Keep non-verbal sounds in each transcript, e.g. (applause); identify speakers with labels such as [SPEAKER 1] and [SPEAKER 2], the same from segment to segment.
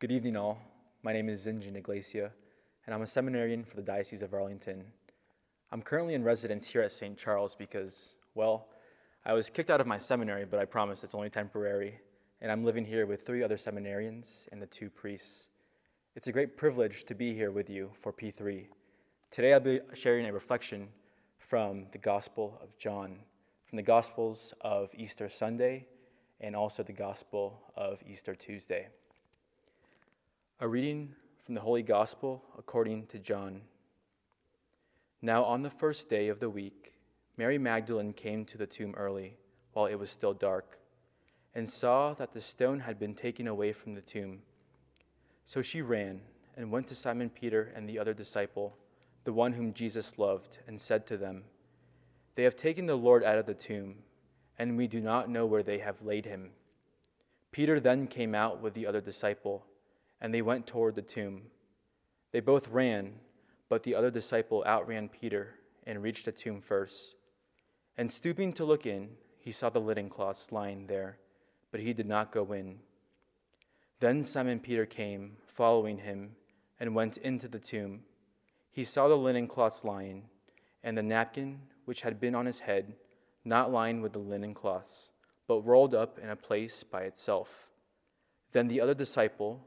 [SPEAKER 1] Good evening, all. My name is Zinjan Iglesia, and I'm a seminarian for the Diocese of Arlington. I'm currently in residence here at St. Charles because, well, I was kicked out of my seminary, but I promise it's only temporary, and I'm living here with three other seminarians and the two priests. It's a great privilege to be here with you for P3. Today I'll be sharing a reflection from the Gospel of John, from the Gospels of Easter Sunday and also the Gospel of Easter Tuesday. A reading from the Holy Gospel according to John. Now, on the first day of the week, Mary Magdalene came to the tomb early, while it was still dark, and saw that the stone had been taken away from the tomb. So she ran and went to Simon Peter and the other disciple, the one whom Jesus loved, and said to them, They have taken the Lord out of the tomb, and we do not know where they have laid him. Peter then came out with the other disciple, and they went toward the tomb. They both ran, but the other disciple outran Peter and reached the tomb first. And stooping to look in, he saw the linen cloths lying there, but he did not go in. Then Simon Peter came, following him, and went into the tomb. He saw the linen cloths lying, and the napkin which had been on his head, not lying with the linen cloths, but rolled up in a place by itself. Then the other disciple,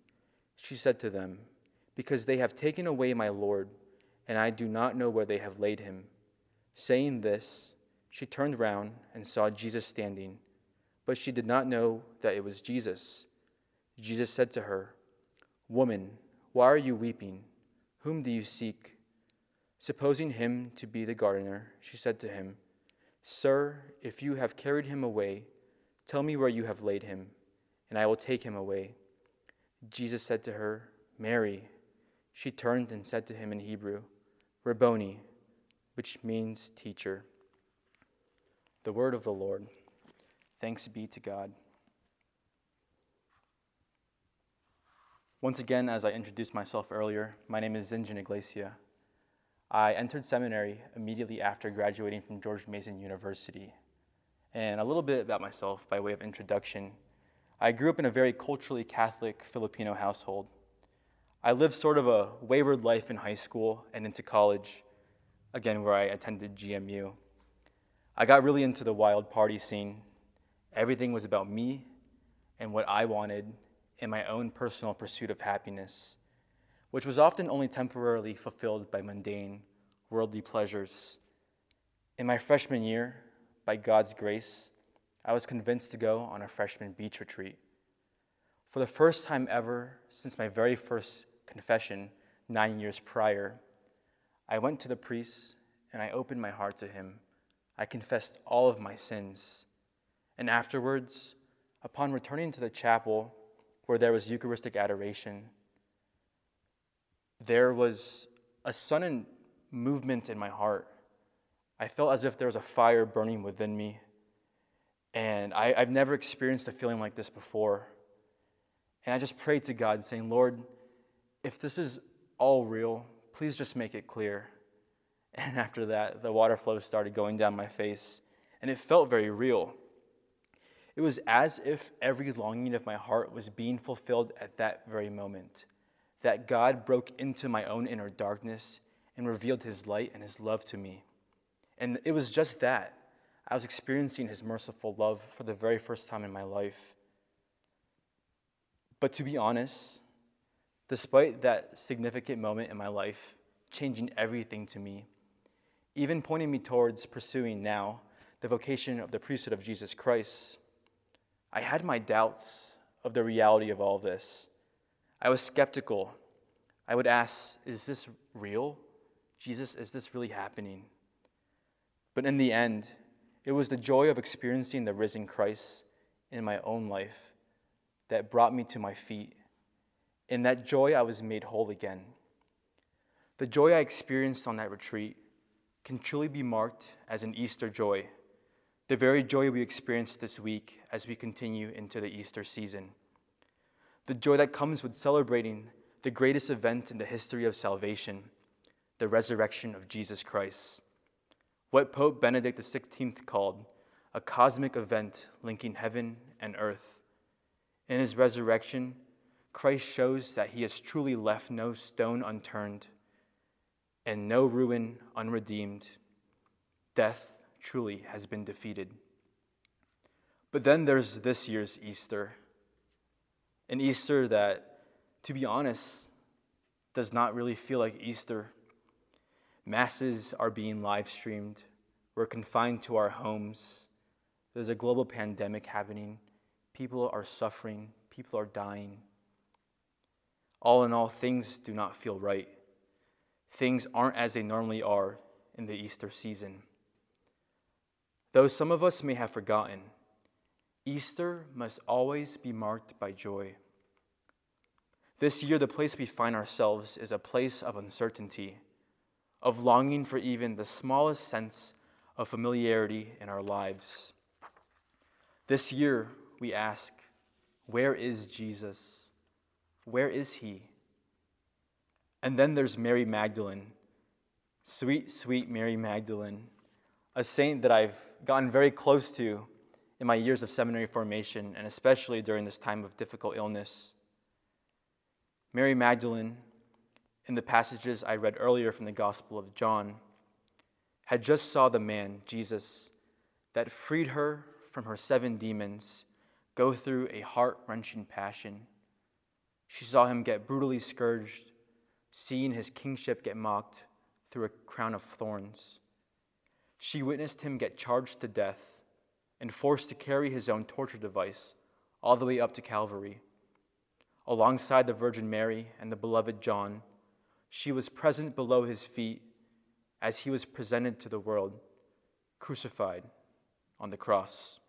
[SPEAKER 1] She said to them, Because they have taken away my Lord, and I do not know where they have laid him. Saying this, she turned round and saw Jesus standing, but she did not know that it was Jesus. Jesus said to her, Woman, why are you weeping? Whom do you seek? Supposing him to be the gardener, she said to him, Sir, if you have carried him away, tell me where you have laid him, and I will take him away. Jesus said to her, Mary. She turned and said to him in Hebrew, Rabboni, which means teacher. The word of the Lord. Thanks be to God. Once again, as I introduced myself earlier, my name is Zinjan Iglesia. I entered seminary immediately after graduating from George Mason University. And a little bit about myself by way of introduction. I grew up in a very culturally Catholic Filipino household. I lived sort of a wayward life in high school and into college, again, where I attended GMU. I got really into the wild party scene. Everything was about me and what I wanted in my own personal pursuit of happiness, which was often only temporarily fulfilled by mundane, worldly pleasures. In my freshman year, by God's grace, I was convinced to go on a freshman beach retreat. For the first time ever since my very first confession nine years prior, I went to the priest and I opened my heart to him. I confessed all of my sins. And afterwards, upon returning to the chapel, where there was Eucharistic adoration, there was a sudden movement in my heart. I felt as if there was a fire burning within me. And I, have never experienced a feeling like this before. And I just prayed to God, saying, Lord, if this is all real, please just make it clear. (laughs) And after that, the water flow started going down my face, and it felt very real. It was as if every longing of my heart was being fulfilled at that very moment, that God broke into my own inner darkness and revealed his light and his love to me. And it was just that. I was experiencing his merciful love for the very first time in my life. But to be honest, despite that significant moment in my life, changing everything to me, even pointing me towards pursuing now the vocation of the priesthood of Jesus Christ, I had my doubts of the reality of all this. I was skeptical. I would ask, is this real? Jesus, is this really happening? But in the end, it was the joy of experiencing the risen Christ in my own life that brought me to my feet In that joy, I was made whole again. The joy I experienced on that retreat can truly be marked as an Easter joy, the very joy we experience this week as we continue into the Easter season. The joy that comes with celebrating the greatest event in the history of salvation, the resurrection of Jesus Christ. What Pope Benedict XVI called a cosmic event linking heaven and earth. In his resurrection, Christ shows that he has truly left no stone unturned and no ruin unredeemed. Death truly has been defeated. But then there's this year's Easter, an Easter that, to be honest, does not really feel like Easter. Masses are being live streamed. We're confined to our homes. There's a global pandemic happening. People are suffering. People are dying. All in all, things do not feel right. Things aren't as they normally are in the Easter season. Though some of us may have forgotten, Easter must always be marked by joy. This year, the place we find ourselves is a place of uncertainty, of longing for even the smallest sense of familiarity in our lives. This year, we ask, Where is Jesus? Where is he? And then there's Mary Magdalene, sweet, sweet Mary Magdalene, a saint that I've gotten very close to in my years of seminary formation, and especially during this time of difficult illness. Mary Magdalene, in the passages I read earlier from the Gospel of John, had just saw the man, Jesus, that freed her from her seven demons go through a heart wrenching passion. She saw him get brutally scourged seeing his kingship get mocked through a crown of thorns. She witnessed him get charged to death and forced to carry his own torture device all the way up to Calvary. Alongside the Virgin Mary and the beloved John, she was present below his feet as he was presented to the world, crucified on the cross.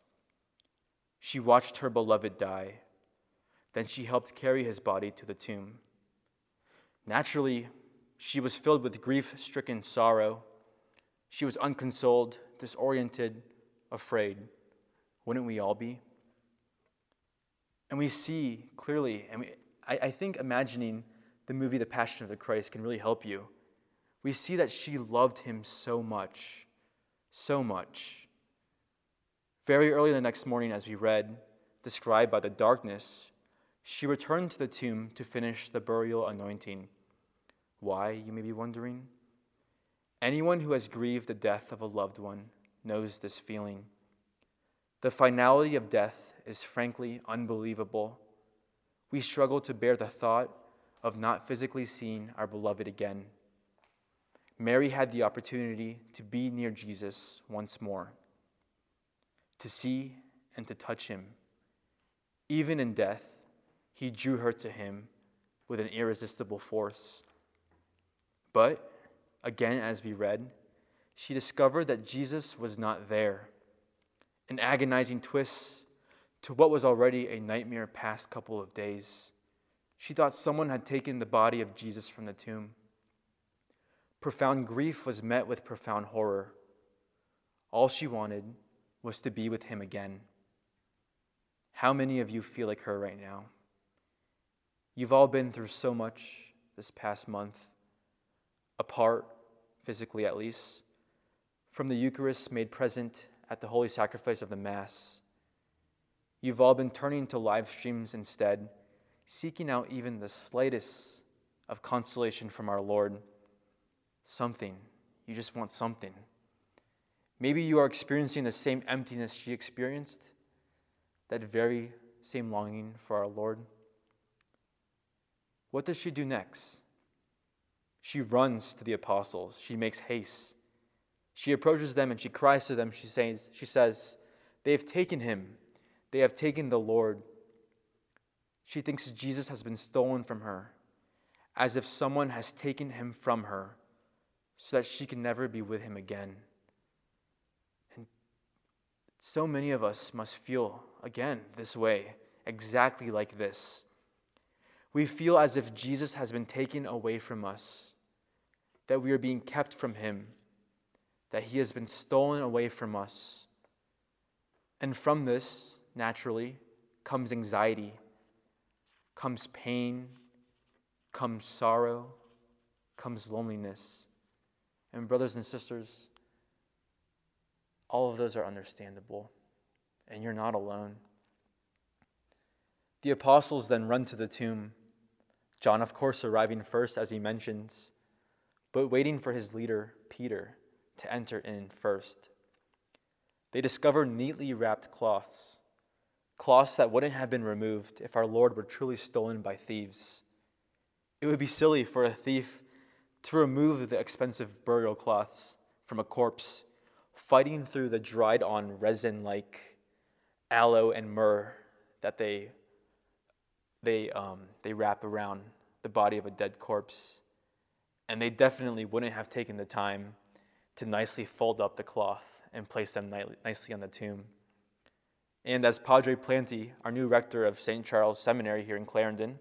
[SPEAKER 1] She watched her beloved die. Then she helped carry his body to the tomb. Naturally, she was filled with grief stricken sorrow. She was unconsoled, disoriented, afraid. Wouldn't we all be? And we see clearly, and we, I, I think imagining the movie The Passion of the Christ can really help you. We see that she loved him so much, so much. Very early the next morning, as we read, described by the darkness, she returned to the tomb to finish the burial anointing. Why, you may be wondering? Anyone who has grieved the death of a loved one knows this feeling. The finality of death is frankly unbelievable. We struggle to bear the thought of not physically seeing our beloved again. Mary had the opportunity to be near Jesus once more, to see and to touch him. Even in death, he drew her to him with an irresistible force. But, again, as we read, she discovered that Jesus was not there. An agonizing twist to what was already a nightmare past couple of days. She thought someone had taken the body of Jesus from the tomb. Profound grief was met with profound horror. All she wanted was to be with him again. How many of you feel like her right now? You've all been through so much this past month, apart, physically at least, from the Eucharist made present at the holy sacrifice of the Mass. You've all been turning to live streams instead, seeking out even the slightest of consolation from our Lord. Something. You just want something. Maybe you are experiencing the same emptiness she experienced, that very same longing for our Lord. What does she do next? She runs to the apostles. She makes haste. She approaches them and she cries to them. She says, she says, They have taken him. They have taken the Lord. She thinks Jesus has been stolen from her, as if someone has taken him from her so that she can never be with him again. And so many of us must feel, again, this way, exactly like this We feel as if Jesus has been taken away from us, that we are being kept from him, that he has been stolen away from us. And from this, naturally, comes anxiety, comes pain, comes sorrow, comes loneliness. And, brothers and sisters, all of those are understandable, and you're not alone. The apostles then run to the tomb, John, of course, arriving first, as he mentions, but waiting for his leader, Peter, to enter in first. They discover neatly wrapped cloths, cloths that wouldn't have been removed if our Lord were truly stolen by thieves. It would be silly for a thief to remove the expensive burial cloths from a corpse, fighting through the dried on resin like aloe and myrrh that they, they, um, they wrap around the body of a dead corpse. And they definitely wouldn't have taken the time to nicely fold up the cloth and place them nicely on the tomb. And as Padre Planty, our new rector of St. Charles Seminary here in Clarendon,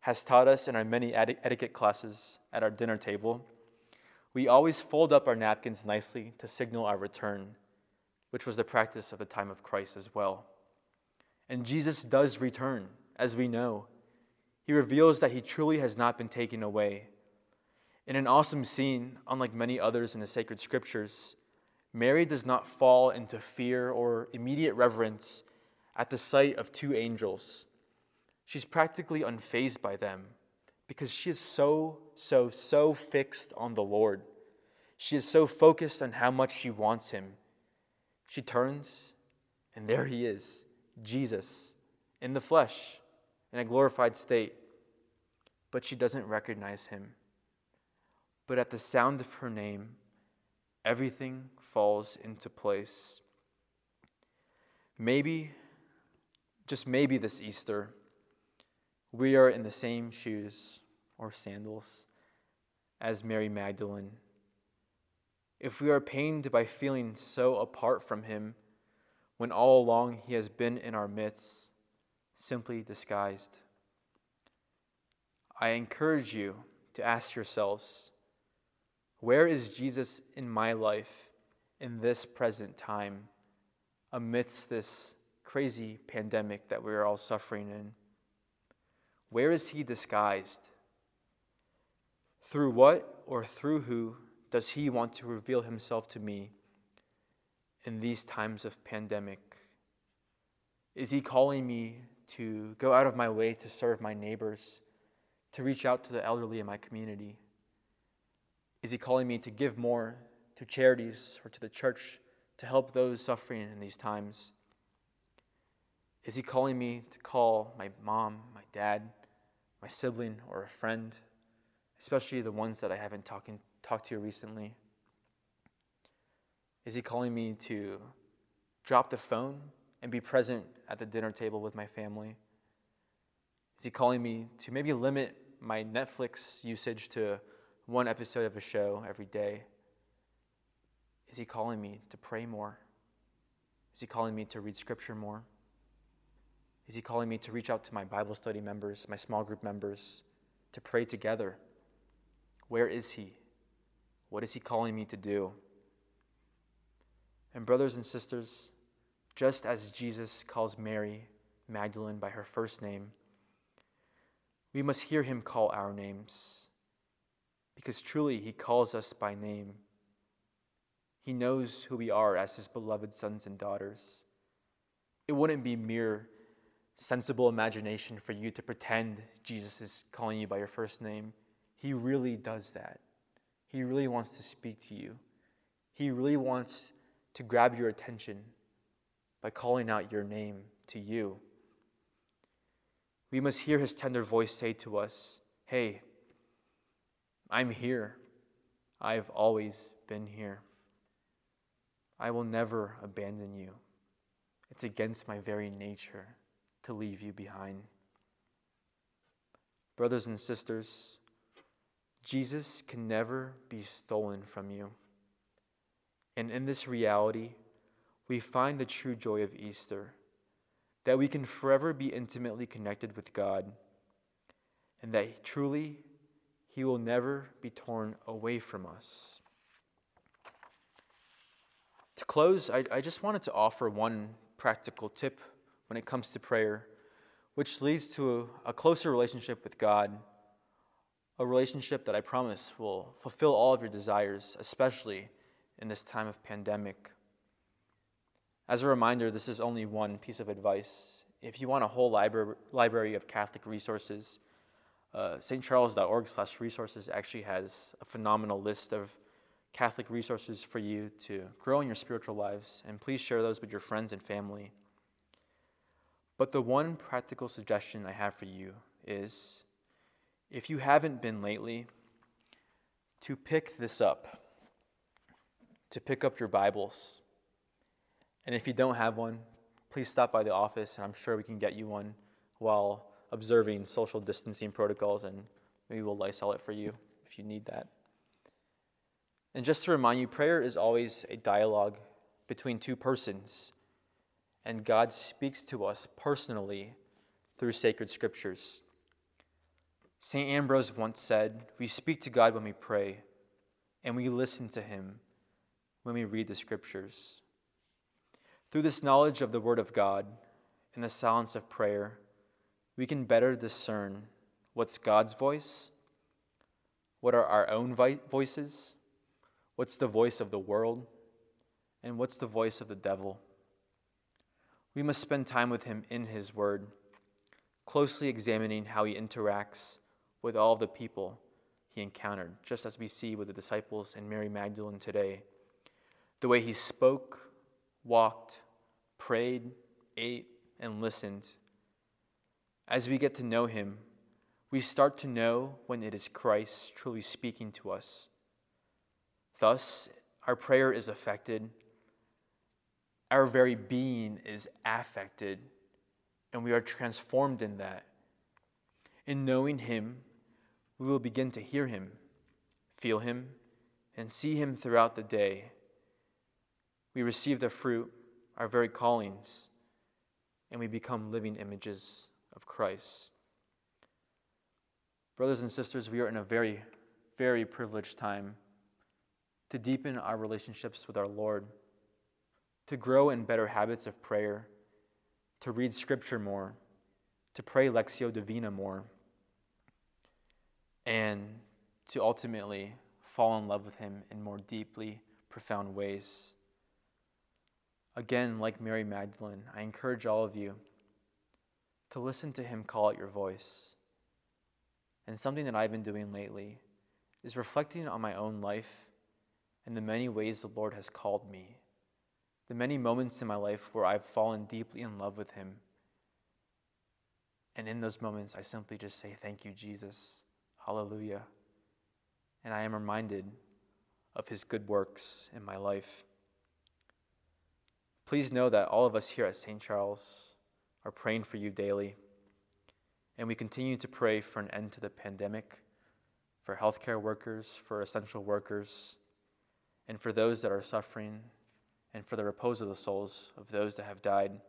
[SPEAKER 1] has taught us in our many etiquette classes at our dinner table, we always fold up our napkins nicely to signal our return, which was the practice of the time of Christ as well. And Jesus does return, as we know. He reveals that he truly has not been taken away. In an awesome scene, unlike many others in the sacred scriptures, Mary does not fall into fear or immediate reverence at the sight of two angels She's practically unfazed by them because she is so, so, so fixed on the Lord. She is so focused on how much she wants him. She turns, and there he is, Jesus, in the flesh, in a glorified state. But she doesn't recognize him. But at the sound of her name, everything falls into place. Maybe, just maybe this Easter, we are in the same shoes or sandals as Mary Magdalene. If we are pained by feeling so apart from Him when all along He has been in our midst, simply disguised, I encourage you to ask yourselves where is Jesus in my life in this present time amidst this crazy pandemic that we are all suffering in? Where is he disguised? Through what or through who does he want to reveal himself to me in these times of pandemic? Is he calling me to go out of my way to serve my neighbors, to reach out to the elderly in my community? Is he calling me to give more to charities or to the church to help those suffering in these times? Is he calling me to call my mom, my dad, my sibling, or a friend, especially the ones that I haven't talking, talked to recently? Is he calling me to drop the phone and be present at the dinner table with my family? Is he calling me to maybe limit my Netflix usage to one episode of a show every day? Is he calling me to pray more? Is he calling me to read scripture more? Is He calling me to reach out to my Bible study members, my small group members, to pray together? Where is He? What is He calling me to do? And, brothers and sisters, just as Jesus calls Mary Magdalene by her first name, we must hear Him call our names, because truly He calls us by name. He knows who we are as His beloved sons and daughters. It wouldn't be mere sensible imagination for you to pretend Jesus is calling you by your first name. He really does that. He really wants to speak to you. He really wants to grab your attention by calling out your name to you. We must hear his tender voice say to us, Hey, I'm here. I've always been here. I will never abandon you. It's against my very nature to leave you behind. Brothers and sisters, Jesus can never be stolen from you. And in this reality, we find the true joy of Easter that we can forever be intimately connected with God. and that truly he will never be torn away from us. To close, I, I just wanted to offer one practical tip when it comes to prayer, which leads to a, a closer relationship with God, a relationship that I promise will fulfill all of your desires, especially in this time of pandemic. As a reminder, this is only one piece of advice. If you want a whole library, library of Catholic resources, uh, stcharles.org slash resources actually has a phenomenal list of Catholic resources for you to grow in your spiritual lives, and please share those with your friends and family. But the one practical suggestion I have for you is if you haven't been lately, to pick this up, to pick up your Bibles. And if you don't have one, please stop by the office, and I'm sure we can get you one while observing social distancing protocols, and maybe we'll Lysol it for you if you need that. And just to remind you, prayer is always a dialogue between two persons, and God speaks to us personally through sacred scriptures. St. Ambrose once said, We speak to God when we pray, and we listen to Him when we read the scriptures. Through this knowledge of the Word of God and the silence of prayer, we can better discern what's God's voice, what are our own voices, What's the voice of the world? And what's the voice of the devil? We must spend time with him in his word, closely examining how he interacts with all the people he encountered, just as we see with the disciples and Mary Magdalene today. The way he spoke, walked, prayed, ate, and listened. As we get to know him, we start to know when it is Christ truly speaking to us Thus, our prayer is affected, our very being is affected, and we are transformed in that. In knowing Him, we will begin to hear Him, feel Him, and see Him throughout the day. We receive the fruit, our very callings, and we become living images of Christ. Brothers and sisters, we are in a very, very privileged time to deepen our relationships with our Lord, to grow in better habits of prayer, to read Scripture more, to pray Lectio Divina more, and to ultimately fall in love with Him in more deeply profound ways. Again, like Mary Magdalene, I encourage all of you to listen to Him call out your voice. And something that I've been doing lately is reflecting on my own life and the many ways the Lord has called me, the many moments in my life where I've fallen deeply in love with Him. And in those moments, I simply just say, Thank you, Jesus. Hallelujah. And I am reminded of His good works in my life. Please know that all of us here at St. Charles are praying for you daily. And we continue to pray for an end to the pandemic, for healthcare workers, for essential workers and for those that are suffering, and for the repose of the souls of those that have died.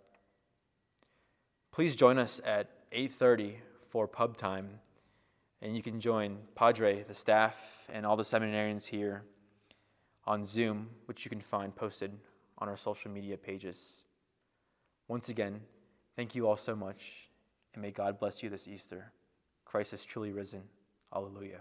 [SPEAKER 1] Please join us at 8:30 for pub time, and you can join Padre, the staff, and all the seminarians here on Zoom, which you can find posted on our social media pages. Once again, thank you all so much, and may God bless you this Easter. Christ is truly risen. Alleluia.